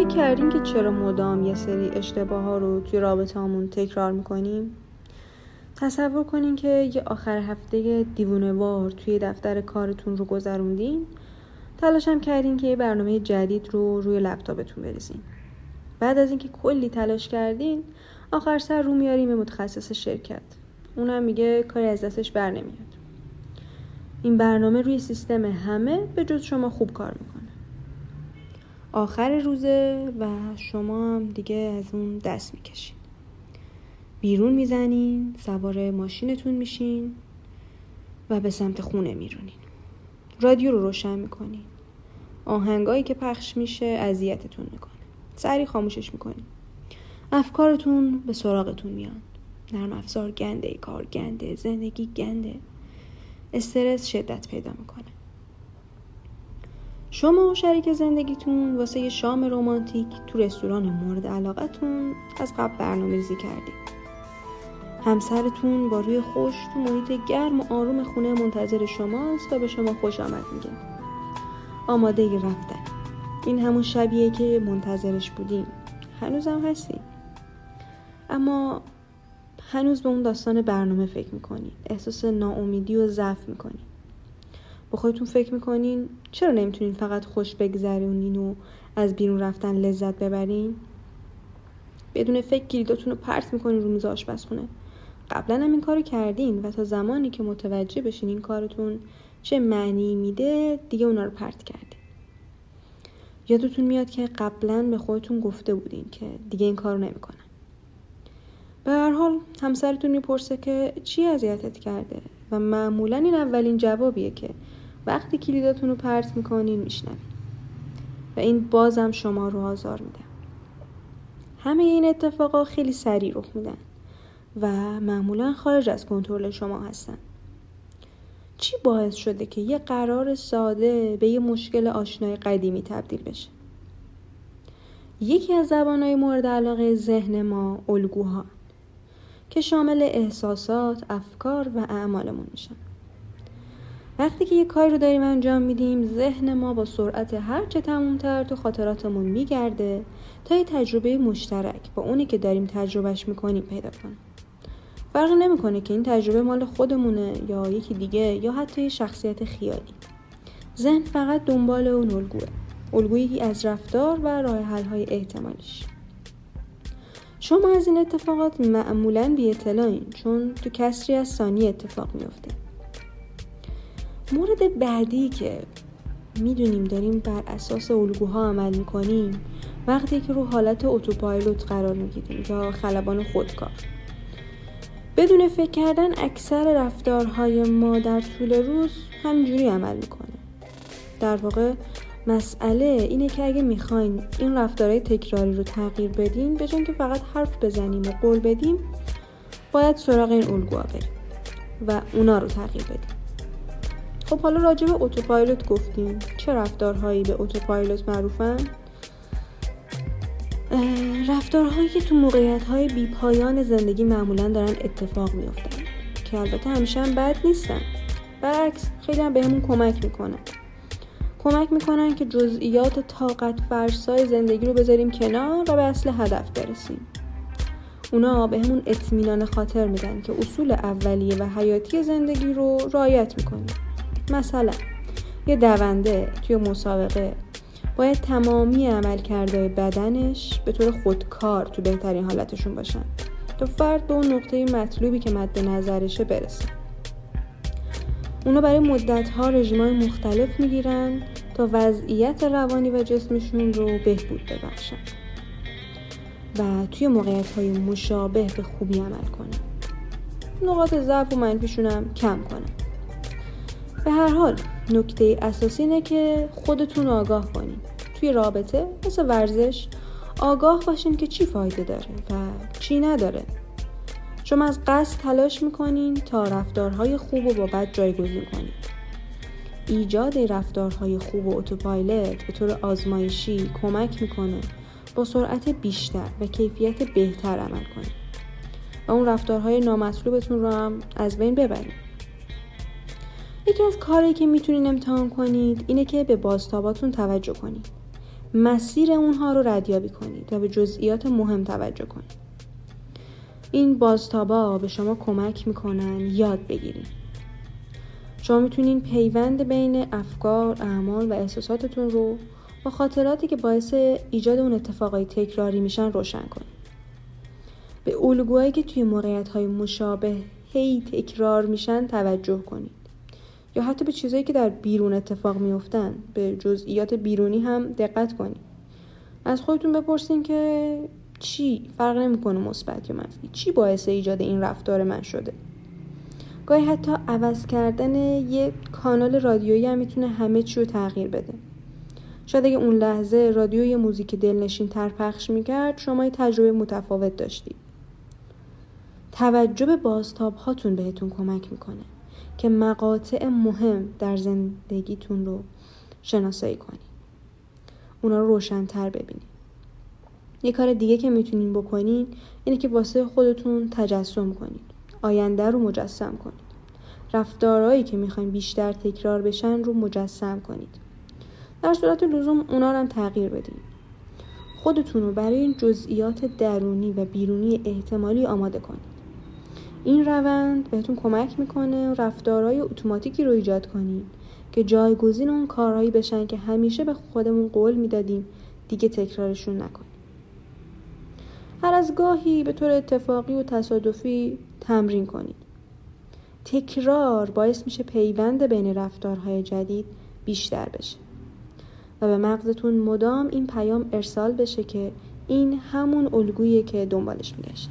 فکر کردین که چرا مدام یه سری اشتباه ها رو توی رابطه همون تکرار می‌کنیم؟ تصور کنین که یه آخر هفته دیوونه وار توی دفتر کارتون رو گذروندین تلاشم کردین که یه برنامه جدید رو روی لپتاپتون بریزین. بعد از اینکه کلی تلاش کردین آخر سر رو میاریم به متخصص شرکت. اونم میگه کاری از دستش بر نمیاد این برنامه روی سیستم همه به جز شما خوب کار می‌کنه. آخر روزه و شما هم دیگه از اون دست می‌کشین. بیرون می‌زنین سوار ماشینتون میشین و به سمت خونه میرونین. رادیو رو روشن می‌کنین. آهنگایی که پخش میشه اذیتتون می‌کنه. سری خاموشش می‌کنین. افکارتون به سراغتون میان. نرم افزار گنده کار گنده زندگی گنده. استرس شدت پیدا می‌کنه. شما و شریک زندگیتون واسه یه شام رومانتیک تو رستوران مورد علاقتون از قبل برنامه ریزی کردید. همسرتون با روی خوش تو محیط گرم و آروم خونه منتظر شماست و به شما خوش آمد میگه. آماده رفتن. این همون شبیه که منتظرش بودیم. هنوزم هستیم. اما هنوز به اون داستان برنامه فکر می‌کنین احساس ناامیدی و ضعف می‌کنین با خودتون فکر می‌کنین؟ چرا نمی‌تونین فقط خوش بگذرونین و از بیرون رفتن لذت ببرین؟ بدون فکر کلیداتون رو پرت می‌کنین رو میز آشپزخونه. قبلا هم این کارو کردین و تا زمانی که متوجه بشین این کارتون چه معنی میده دیگه اونا رو پرت کردین. یادتون میاد که قبلا به خودتون گفته بودین که دیگه این کارو نمی‌کنم به هر حال همسرتون می‌پرسه که چی اذیتت کرده؟ و معمولا این اولین جوابیه که وقتی کلیداتون رو پرت می‌کنین میشنوین. و این بازم شما رو آزار میده. همه این اتفاقا خیلی سریع رخ میدن و معمولا خارج از کنترل شما هستن. چی باعث شده که یه قرار ساده به یه مشکل آشنای قدیمی تبدیل بشه؟ یکی از زبانهای مورد علاقه ذهن ما الگوها که شامل احساسات، افکار و اعمالمون میشن. وقتی که یه کاری رو داریم انجام میدیم ذهن ما با سرعت هرچه تمومتر تو خاطراتمون میگرده تا یه تجربه مشترک با اونی که داریم تجربهش می‌کنیم پیدا کنه. فرق نمی‌کنه که این تجربه مال خودمونه یا یکی دیگه یا حتی یه شخصیت خیالی. ذهن فقط دنبال اون الگوه الگویی از رفتار و راه حل های احتمالیش. شما از این اتفاقات معمولا بی اطلاعین چون تو کسری از ثانیه اتفاق میفته مورد بعدی که می‌دونیم داریم بر اساس الگوها عمل می‌کنیم وقتی که رو حالت اتوپایلوت قرار می‌گیریم یا خلبان خودکار. بدون فکر کردن اکثر رفتارهای ما در طول روز همینجوری عمل می‌کنه. در واقع مسئله اینه که اگه می‌خواین این رفتارهای تکراری رو تغییر بدین به که فقط حرف بزنیم و قول بدیم باید سراغ این الگوها بریم و اونا رو تغییر بدیم. خب حالا راجع به اتوپایلوت گفتیم. چه رفتارهایی به اتوپایلوت معروفن؟ رفتارهایی که تو موقعیت های بی پایان زندگی معمولا دارن اتفاق میفتن که البته همیشه هم بد نیستن. برعکس خیلی هم بهمون کمک می‌کنن. کمک می‌کنن که جزئیات طاقت فرسای زندگی رو بذاریم کنار و به اصل هدف برسیم. اونا به همون اطمینان خاطر میدن که اصول اولیه و حیاتی زندگی رو رعایت می‌کنیم مثلا یه دونده توی مسابقه باید تمامی عملکردهای بدنش به طور خودکار تو بهترین حالتشون باشن تا فرد به اون نقطه مطلوبی که مد نظرشه برسه. اونا برای مدت ها رژیم های مختلف می‌گیرن تا وضعیت روانی و جسمشون رو بهبود ببخشن و توی موقعیت های مشابه به خوبی عمل کنن. نقاط ضعف و منفیشون هم کم کنن. به هر حال نکته اساسی اینه که خودتون آگاه کنید توی رابطه مثل ورزش آگاه باشین که چی فایده داره و چی نداره. شما از قصد تلاش می‌کنین تا رفتارهای خوب و با بد جایگزین کنید ایجاد رفتارهای خوب و اتوپایلت به طور آزمایشی کمک می‌کنه با سرعت بیشتر و کیفیت بهتر عمل کنید و اون رفتارهای نامطلوبتون رو هم از بین ببرید یکی از کاری که می‌تونین امتحان کنید اینه که به بازتاباتون توجه کنید. مسیر اونها رو ردیابی کنید و به جزئیات مهم توجه کنید. این بازتابا به شما کمک می‌کنن یاد بگیرید. شما می‌تونین پیوند بین افکار، اعمال و احساساتتون رو با خاطراتی که باعث ایجاد اون اتفاقای تکراری میشن روشن کنید. به الگوهایی که توی موقعیت های مشابه هی تکرار میشن توجه کنید. یا حتی به چیزهایی که در بیرون اتفاق میفتن به جزئیات بیرونی هم دقت کنید. از خودتون بپرسین که چی فرق نمی‌کنه مثبت یا منفی؟ چی باعث ایجاد این رفتار من شده؟ گاهی حتی عوض کردن یه کانال رادیویی هم می‌تونه همه چی رو تغییر بده. شاید اگه اون لحظه رادیو یه موزیک دلنشین تر پخش می‌کرد شما یه تجربه متفاوت داشتید. توجه به بازتاب هاتون بهتون کمک می‌کنه. که مقاطع مهم در زندگیتون رو شناسایی کنید اونا رو روشنتر ببینید یه کار دیگه که می‌تونین بکنین اینه که واسه خودتون تجسم کنید آینده رو مجسم کنید رفتارهایی که می‌خواین بیشتر تکرار بشن رو مجسم کنید. در صورت لزوم اونا رو هم تغییر بدین. خودتون رو برای این جزئیات درونی و بیرونی احتمالی آماده کنید این روند بهتون کمک می‌کنه رفتارهای اتوماتیکی رو ایجاد کنید که جایگزین اون کارهایی بشن که همیشه به خودمون قول می‌دادیم دیگه تکرارشون نکنیم. هر از گاهی به طور اتفاقی و تصادفی تمرین کنید تکرار باعث میشه پیوند بین رفتارهای جدید بیشتر بشه و به مغزتون مدام این پیام ارسال بشه که این همون الگویی که دنبالش میگشت